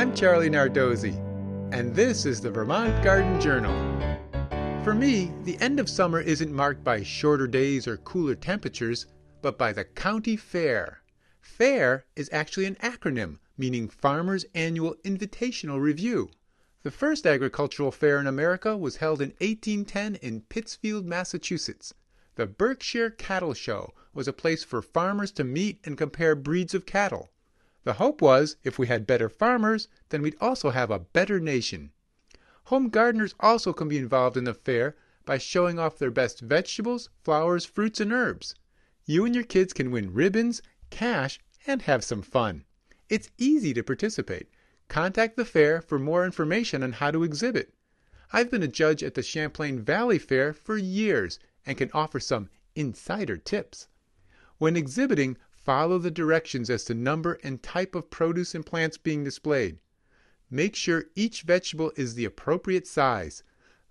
I'm Charlie Nardozzi, and this is the Vermont Garden Journal. For me, the end of summer isn't marked by shorter days or cooler temperatures, but by the county fair. FAIR is actually an acronym meaning Farmers Annual Invitational Review. The first agricultural fair in America was held in 1810 in Pittsfield, Massachusetts. The Berkshire Cattle Show was a place for farmers to meet and compare breeds of cattle. The hope was if we had better farmers, then we'd also have a better nation. Home gardeners also can be involved in the fair by showing off their best vegetables, flowers, fruits, and herbs. You and your kids can win ribbons, cash, and have some fun. It's easy to participate. Contact the fair for more information on how to exhibit. I've been a judge at the Champlain Valley Fair for years and can offer some insider tips. When exhibiting, follow the directions as to number and type of produce and plants being displayed. Make sure each vegetable is the appropriate size.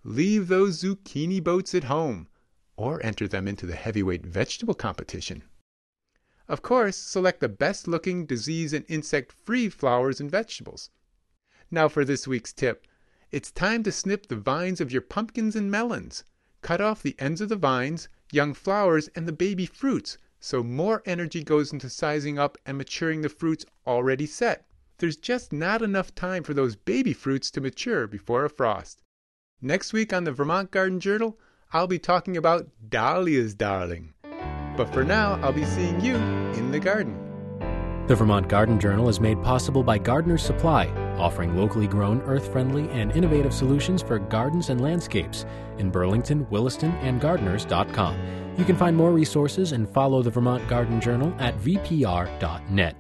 Leave those zucchini boats at home or enter them into the heavyweight vegetable competition. Of course, select the best looking disease and insect free flowers and vegetables. Now for this week's tip. It's time to snip the vines of your pumpkins and melons. Cut off the ends of the vines, young flowers, and the baby fruits so more energy goes into sizing up and maturing the fruits already set. There's just not enough time for those baby fruits to mature before a frost. Next week on the Vermont Garden Journal, I'll be talking about dahlias, darling. But for now, I'll be seeing you in the garden. The Vermont Garden Journal is made possible by Gardener's Supply, offering locally grown, earth friendly, and innovative solutions for gardens and landscapes in Burlington, Williston, and gardeners.com. You can find more resources and follow the Vermont Garden Journal at vpr.net.